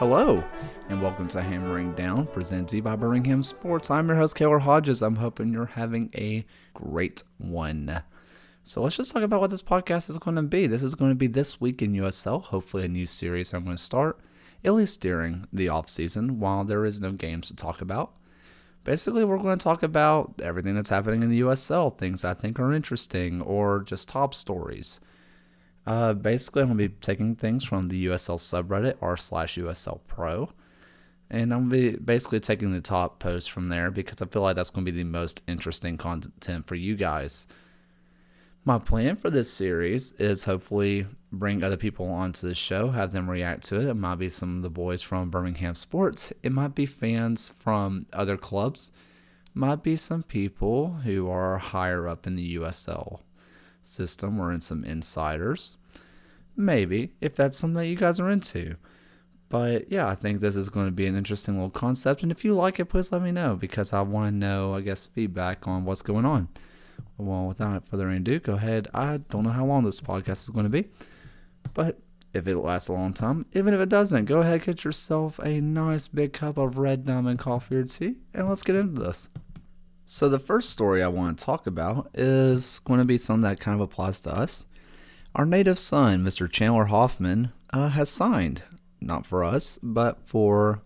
Hello, and welcome to Hammering Down, presented to you by Birmingham Sports. I'm your host, Kaylor Hodges. I'm hoping you're having a great one. So let's just talk about what this podcast is going to be. This is going to be This Week in USL, hopefully a new series I'm going to start, at least during the off season, while there is no games to talk about. Basically, we're going to talk about everything that's happening in the USL, things I think are interesting, or just top stories. Uh, basically, I'm going to be taking things from the USL subreddit r slash USL Pro, and I'm going to be basically taking the top posts from there because I feel like that's going to be the most interesting content for you guys. My plan for this series is hopefully bring other people onto the show, have them react to it. It might be some of the boys from Birmingham Sports. It might be fans from other clubs. Might be some people who are higher up in the USL system or in some insiders. Maybe, if that's something that you guys are into. But yeah, I think this is going to be an interesting little concept. And if you like it, please let me know because I want to know, I guess, feedback on what's going on. Well, without further ado, go ahead. I don't know how long this podcast is going to be, but if it lasts a long time, even if it doesn't, go ahead, get yourself a nice big cup of red diamond coffee or tea, and let's get into this. So, the first story I want to talk about is going to be something that kind of applies to us. Our native son, Mr. Chandler Hoffman, uh, has signed, not for us, but for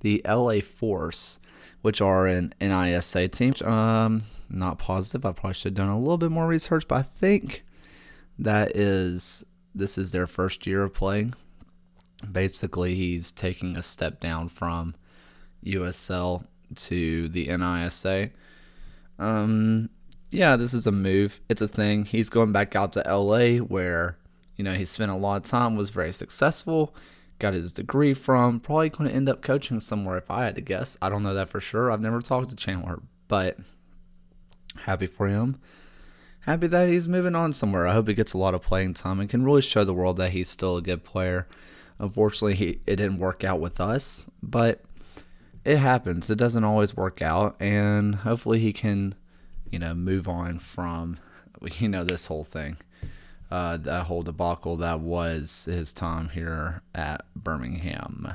the LA Force, which are an NISA team. Um, not positive. I probably should have done a little bit more research, but I think that is this is their first year of playing. Basically, he's taking a step down from USL to the NISA. Um, yeah, this is a move. It's a thing. He's going back out to LA where, you know, he spent a lot of time, was very successful, got his degree from, probably going to end up coaching somewhere if I had to guess. I don't know that for sure. I've never talked to Chandler, but happy for him. Happy that he's moving on somewhere. I hope he gets a lot of playing time and can really show the world that he's still a good player. Unfortunately, he, it didn't work out with us, but it happens. It doesn't always work out, and hopefully he can, you know, move on from, you know, this whole thing, uh, that whole debacle that was his time here at Birmingham.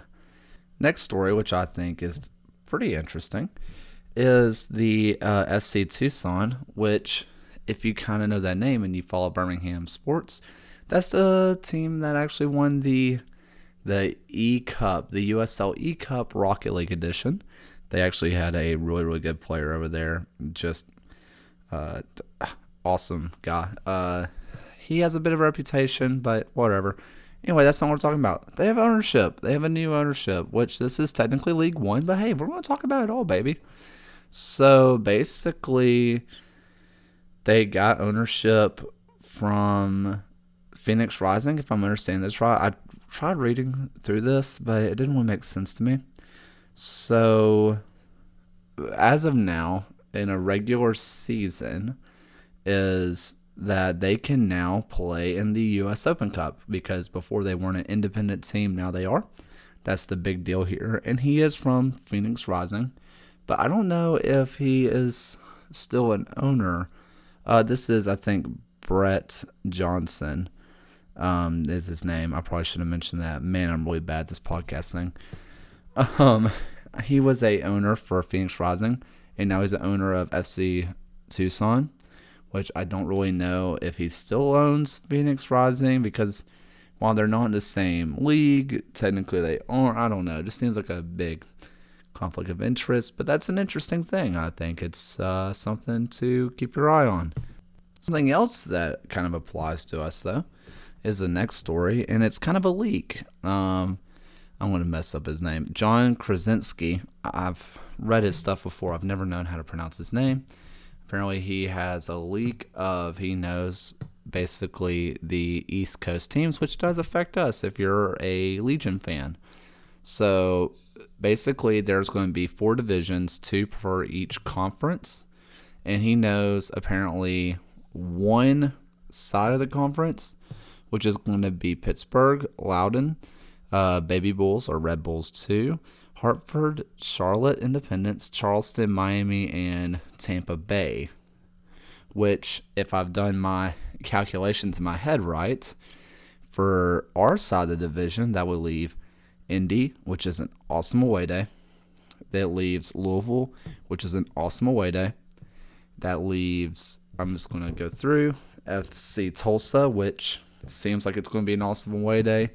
Next story, which I think is pretty interesting, is the uh, FC Tucson, which, if you kind of know that name and you follow Birmingham sports, that's the team that actually won the the E Cup, the USL E Cup Rocket League edition. They actually had a really really good player over there, just uh, awesome guy. Uh, he has a bit of a reputation, but whatever. Anyway, that's not what we're talking about. They have ownership. They have a new ownership, which this is technically League One, but hey, we're going to talk about it all, baby. So basically, they got ownership from Phoenix Rising, if I'm understanding this right. I tried reading through this, but it didn't really make sense to me. So, as of now, in a regular season, is that they can now play in the U.S. Open Cup because before they weren't an independent team, now they are. That's the big deal here. And he is from Phoenix Rising but I don't know if he is still an owner. Uh, this is, I think, Brett Johnson um, is his name. I probably should have mentioned that. Man, I'm really bad at this podcast thing. Um, he was a owner for Phoenix Rising, and now he's the owner of FC Tucson, which I don't really know if he still owns Phoenix Rising because while they're not in the same league, technically they aren't. I don't know. It just seems like a big conflict of interest, but that's an interesting thing. I think it's uh, something to keep your eye on. Something else that kind of applies to us, though, is the next story, and it's kind of a leak. Um, I'm going to mess up his name. John Krasinski. I've read his stuff before. I've never known how to pronounce his name. Apparently, he has a leak of he knows basically the East Coast teams, which does affect us if you're a Legion fan. So basically there's going to be four divisions, two per each conference, and he knows apparently one side of the conference, which is going to be Pittsburgh, Loudoun, uh, Baby Bulls or Red Bulls 2, Hartford, Charlotte Independence, Charleston, Miami, and Tampa Bay. Which, if I've done my calculations in my head right, for our side of the division, that would leave Indy, which is an awesome away day. That leaves Louisville, which is an awesome away day. That leaves, I'm just going to go through FC Tulsa, which seems like it's going to be an awesome away day.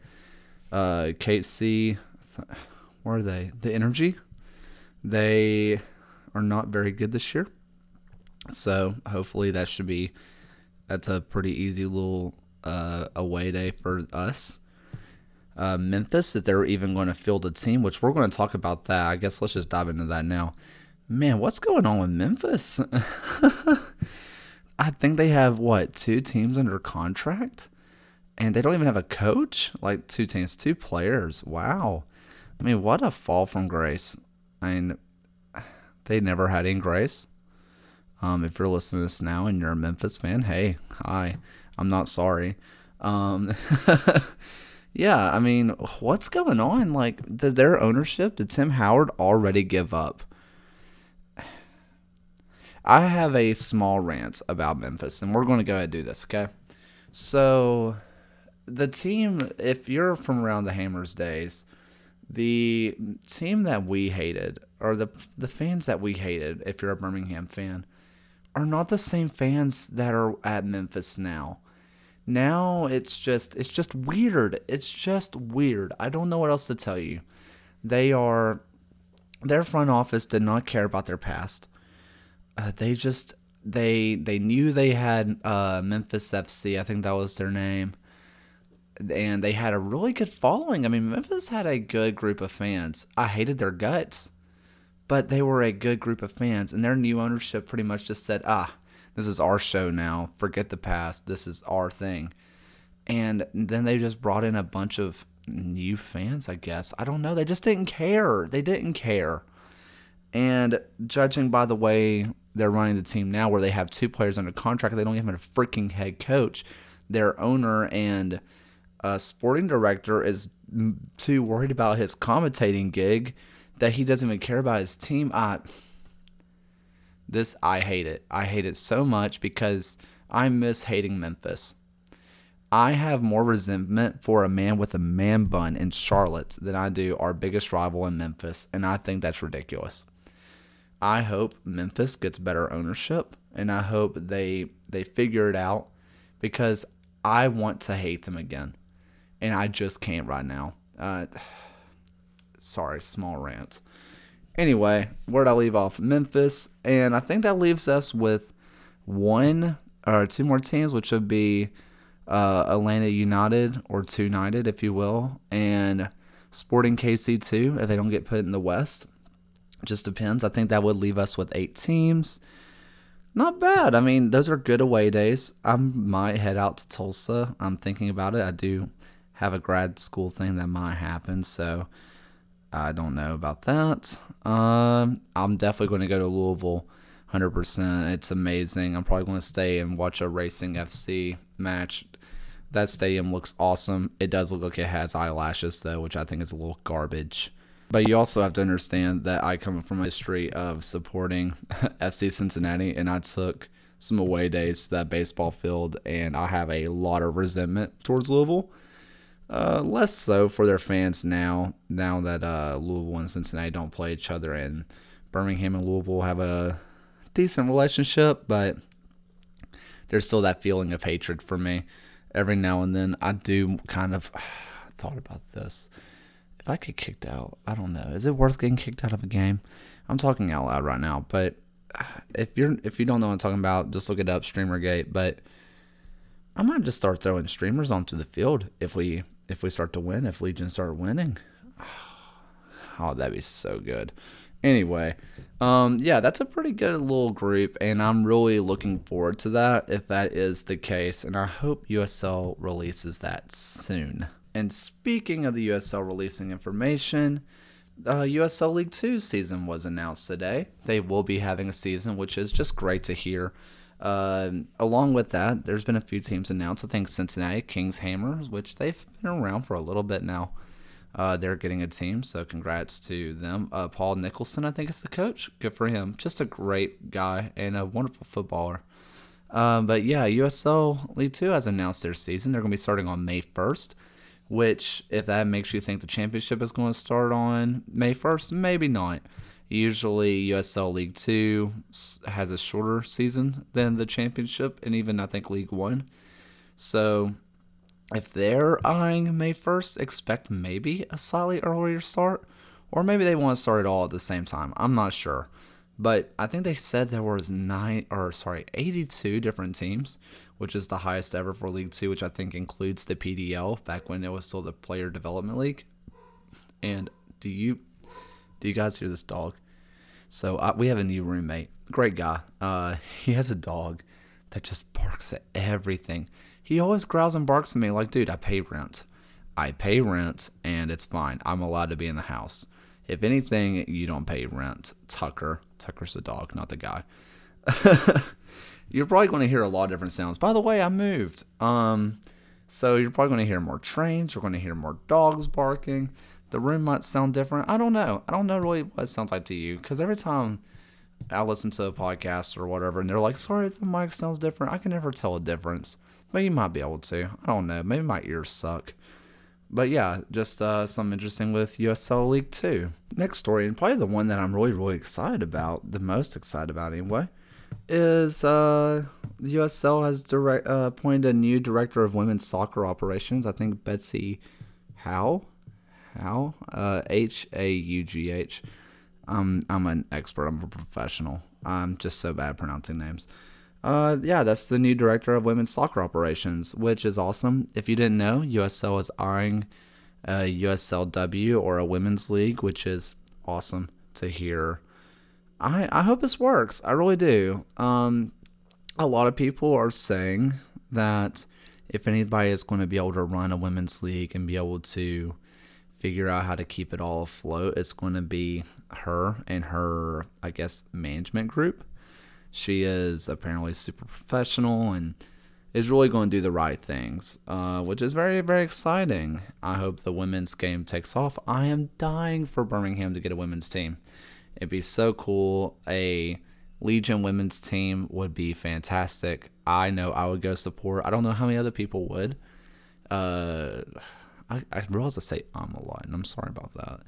Uh, KC, where are they? The Energy. They are not very good this year. So hopefully that should be that's a pretty easy little uh, away day for us. Uh, Memphis, that they're even going to field a team, which we're going to talk about that. I guess let's just dive into that now. Man, what's going on with Memphis? I think they have what two teams under contract, and they don't even have a coach. Like two teams, two players. Wow. I mean, what a fall from grace. I mean, they never had any grace. Um, if you're listening to this now and you're a Memphis fan, hey, hi, I'm not sorry. Um, yeah, I mean, what's going on? Like, did their ownership, did Tim Howard already give up? I have a small rant about Memphis, and we're going to go ahead and do this, okay? So, the team, if you're from around the Hammers days, the team that we hated, or the the fans that we hated, if you're a Birmingham fan, are not the same fans that are at Memphis now. Now it's just it's just weird. It's just weird. I don't know what else to tell you. They are their front office did not care about their past. Uh, they just they they knew they had uh, Memphis FC. I think that was their name, and they had a really good following. I mean, Memphis had a good group of fans. I hated their guts but they were a good group of fans, and their new ownership pretty much just said, ah, this is our show now. Forget the past. This is our thing. And then they just brought in a bunch of new fans, I guess. I don't know. They just didn't care. They didn't care. And judging by the way they're running the team now, where they have two players under contract, they don't even have a freaking head coach. Their owner and uh, sporting director is too worried about his commentating gig that he doesn't even care about his team. I this I hate it. I hate it so much because I miss hating Memphis. I have more resentment for a man with a man bun in Charlotte than I do our biggest rival in Memphis, and I think that's ridiculous. I hope Memphis gets better ownership, and I hope they they figure it out because I want to hate them again, and I just can't right now. Uh, sorry, small rant. Anyway, where'd I leave off? Memphis, and I think that leaves us with one or two more teams, which would be uh, Atlanta United or Two United, if you will, and Sporting KC two if they don't get put in the West. Just depends. I think that would leave us with eight teams. Not bad. I mean, those are good away days. I might head out to Tulsa. I'm thinking about it. I do have a grad school thing that might happen, so I don't know about that. Um, I'm definitely going to go to Louisville 100%. It's amazing. I'm probably going to stay and watch a Racing FC match. That stadium looks awesome. It does look like it has eyelashes, though, which I think is a little garbage. But you also have to understand that I come from a history of supporting FC Cincinnati, and I took some away days to that baseball field, and I have a lot of resentment towards Louisville. Uh, less so for their fans now. Now that uh, Louisville and Cincinnati don't play each other, and Birmingham and Louisville have a decent relationship, but there's still that feeling of hatred for me. Every now and then, I do kind of thought about this. If I get kicked out, I don't know. Is it worth getting kicked out of a game? I'm talking out loud right now, but if you're if you don't know what I'm talking about, just look it up, Streamergate. But I might just start throwing streamers onto the field if we if we start to win, if Legion start winning. Oh, that'd be so good. Anyway, um, yeah, that's a pretty good little group, and I'm really looking forward to that if that is the case, and I hope USL releases that soon. And speaking of the USL releasing information, uh, USL League Two season was announced today. They will be having a season, which is just great to hear. Uh, along with that, there's been a few teams announced. I think Cincinnati Kings Hammers, which they've been around for a little bit now. Uh, they're getting a team, so congrats to them. Uh, Paul Nicholson, I think, is the coach. Good for him. Just a great guy and a wonderful footballer. Uh, but yeah, USL League Two has announced their season. They're going to be starting on May 1st which, if that makes you think the championship is going to start on May 1st, maybe not. Usually, USL League Two has a shorter season than the championship, and even I think League One. So, if they're eyeing May 1st, expect maybe a slightly earlier start, or maybe they want to start it all at the same time. I'm not sure. But I think they said there was nine or sorry, 82 different teams, which is the highest ever for League Two, which I think includes the PDL back when it was still the Player Development League. And do you do you guys hear this dog? So uh, we have a new roommate, great guy. Uh, he has a dog that just barks at everything. He always growls and barks at me like, dude, I pay rent. I pay rent and it's fine. I'm allowed to be in the house. If anything, you don't pay rent. Tucker. Tucker's the dog, not the guy. you're probably going to hear a lot of different sounds. By the way, I moved. Um, so you're probably going to hear more trains. You're going to hear more dogs barking. The room might sound different. I don't know. I don't know really what it sounds like to you because every time I listen to a podcast or whatever, and they're like, "Sorry, the mic sounds different." I can never tell a difference, but you might be able to. I don't know. Maybe my ears suck. But yeah, just uh, something interesting with USL League Two. Next story, and probably the one that I'm really, really excited about, the most excited about anyway, is uh, the USL has direct, uh, appointed a new director of women's soccer operations. I think Betsy Haugh, Haugh, uh, H A U G H. I'm I'm an expert. I'm a professional. I'm just so bad pronouncing names. Uh, yeah, that's the new director of women's soccer operations, which is awesome. If you didn't know, USL is eyeing a USLW or a women's league, which is awesome to hear. I I hope this works. I really do. Um, a lot of people are saying that if anybody is going to be able to run a women's league and be able to figure out how to keep it all afloat, it's going to be her and her, I guess, management group. She is apparently super professional and is really going to do the right things, uh, which is very, very exciting. I hope the women's game takes off. I am dying for Birmingham to get a women's team. It'd be so cool. A Legion women's team would be fantastic. I know I would go support. I don't know how many other people would. Uh, I, I realize I say um a lot, and I'm sorry about that.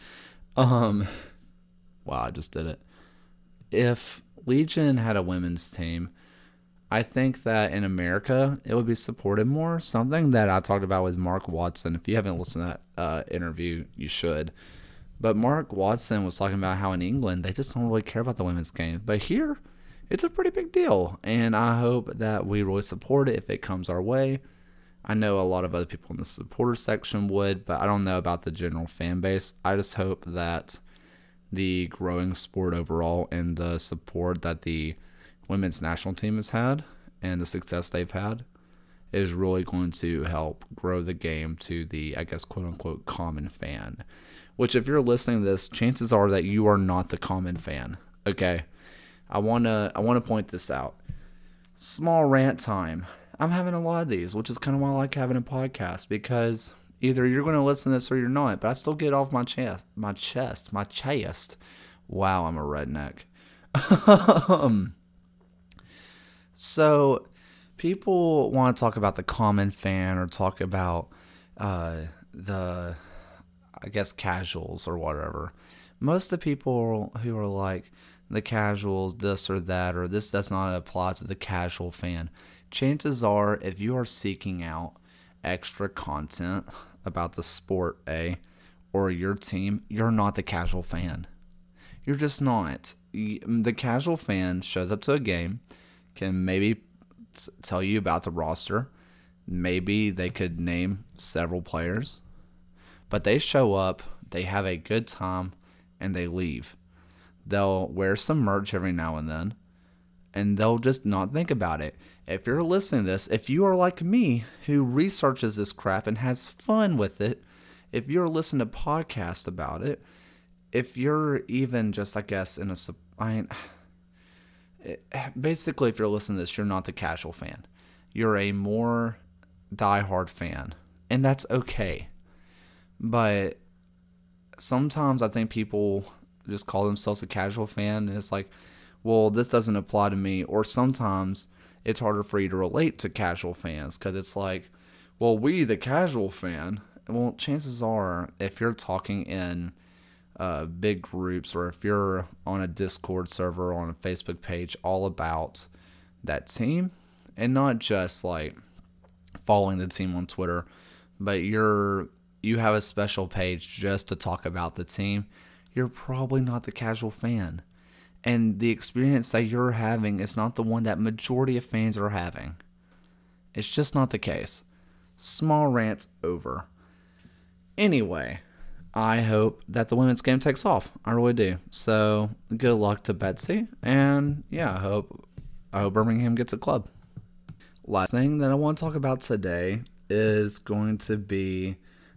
Um, wow, I just did it. If Legion had a women's team. I think that in America it would be supported more. Something that I talked about with Mark Watson. If you haven't listened to that uh, interview, you should. But Mark Watson was talking about how in England they just don't really care about the women's game, but here it's a pretty big deal, and I hope that we really support it if it comes our way. I know a lot of other people in the supporter section would, but I don't know about the general fan base. I just hope that the growing sport overall and the support that the women's national team has had and the success they've had is really going to help grow the game to the, I guess, quote unquote, common fan. Which, if you're listening to this, chances are that you are not the common fan. Okay, I wanna I wanna point this out. Small rant time. I'm having a lot of these, which is kind of why I like having a podcast because Either you're going to listen to this or you're not, but I still get off my chest, my chest, my chest. Wow, I'm a redneck. um, so people want to talk about the common fan or talk about uh, the, I guess, casuals or whatever. Most of the people who are like the casuals, this or that, or this does not apply to the casual fan. Chances are, if you are seeking out extra content about the sport, A, or your team, you're not the casual fan. You're just not. Mm, the casual fan shows up to a game, can maybe tell you about the roster. Maybe they could name several players, but they show up, they have a good time, and they leave. They'll wear some merch every now and then, and they'll just not think about it. If you're listening to this, if you are like me who researches this crap and has fun with it, if you're listening to podcasts about it, if you're even just, I guess, in a, I mean, basically, if you're listening to this, you're not the casual fan. You're a more diehard fan, and that's okay. But sometimes I think people just call themselves a casual fan, and it's like, well, this doesn't apply to me. Or sometimes it's harder for you to relate to casual fans because it's like, well, we, the casual fan, well, chances are if you're talking in uh, big groups or if you're on a Discord server or on a Facebook page all about that team and not just like following the team on Twitter, but you're you have a special page just to talk about the team, you're probably not the casual fan. And the experience that you're having is not the one that majority of fans are having. It's just not the case. Small rants over. Anyway, I hope that the women's game takes off. I really do. So good luck to Betsy, and yeah, I hope I hope Birmingham gets a club. Last thing that I want to talk about today is going to be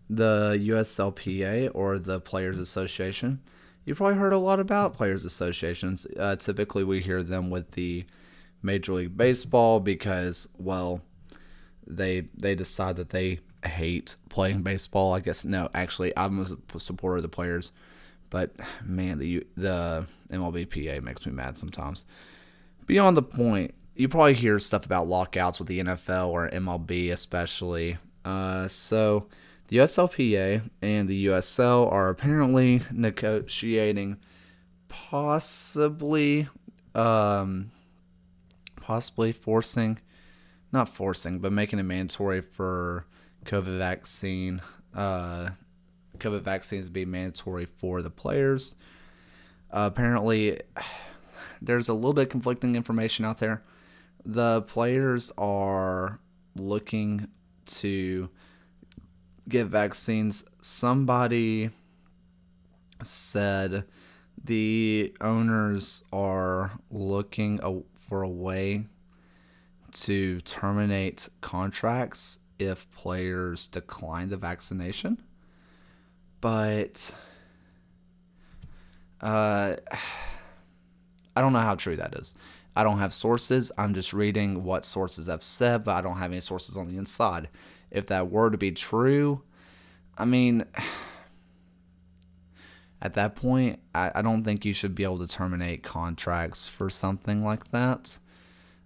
the USLPA or the Players Association. You've probably heard a lot about Players Associations. Uh, typically, we hear them with the Major League Baseball because, well, they they decide that they hate playing baseball. I guess no, actually, I'm a supporter of the players, but man, the the MLBPA makes me mad sometimes. Beyond the point, you probably hear stuff about lockouts with the NFL or MLB, especially. Uh, so the USLPA and the USL are apparently negotiating, possibly, um, possibly forcing, not forcing, but making it mandatory for COVID vaccine, uh, COVID vaccines to be mandatory for the players. Uh, apparently, there's a little bit conflicting information out there. The players are looking to get vaccines. Somebody said the owners are looking for a way to terminate contracts if players decline the vaccination. But uh, I don't know how true that is. I don't have sources. I'm just reading what sources have said, but I don't have any sources on the inside. If that were to be true, I mean, at that point, I, I don't think you should be able to terminate contracts for something like that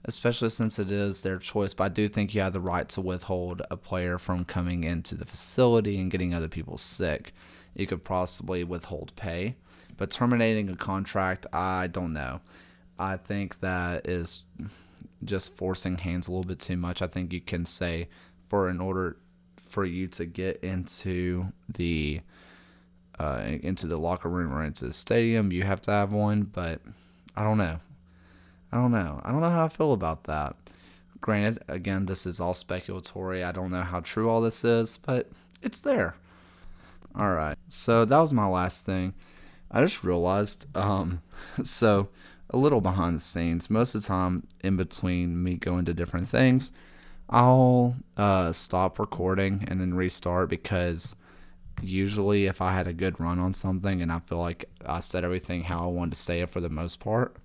especially since it is their choice. But I do think you have the right to withhold a player from coming into the facility and getting other people sick. You could possibly withhold pay, but terminating a contract, I don't know. I think that is just forcing hands a little bit too much. I think you can say for in order for you to get into the uh, into the locker room or into the stadium, you have to have one. But I don't know. I don't know. I don't know how I feel about that. Granted, again, this is all speculatory. I don't know how true all this is, but it's there. All right. So that was my last thing. I just realized, um, so a little behind the scenes. Most of the time, in between me going to different things, I'll uh, stop recording and then restart because usually if I had a good run on something and I feel like I said everything how I wanted to say it for the most part,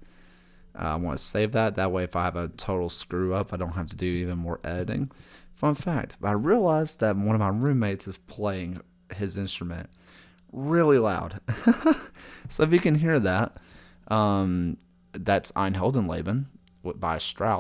uh, I want to save that. That way, if I have a total screw up, I don't have to do even more editing. Fun fact I realized that one of my roommates is playing his instrument really loud. so if you can hear that, um, that's Ein Heldenleben by Strauss.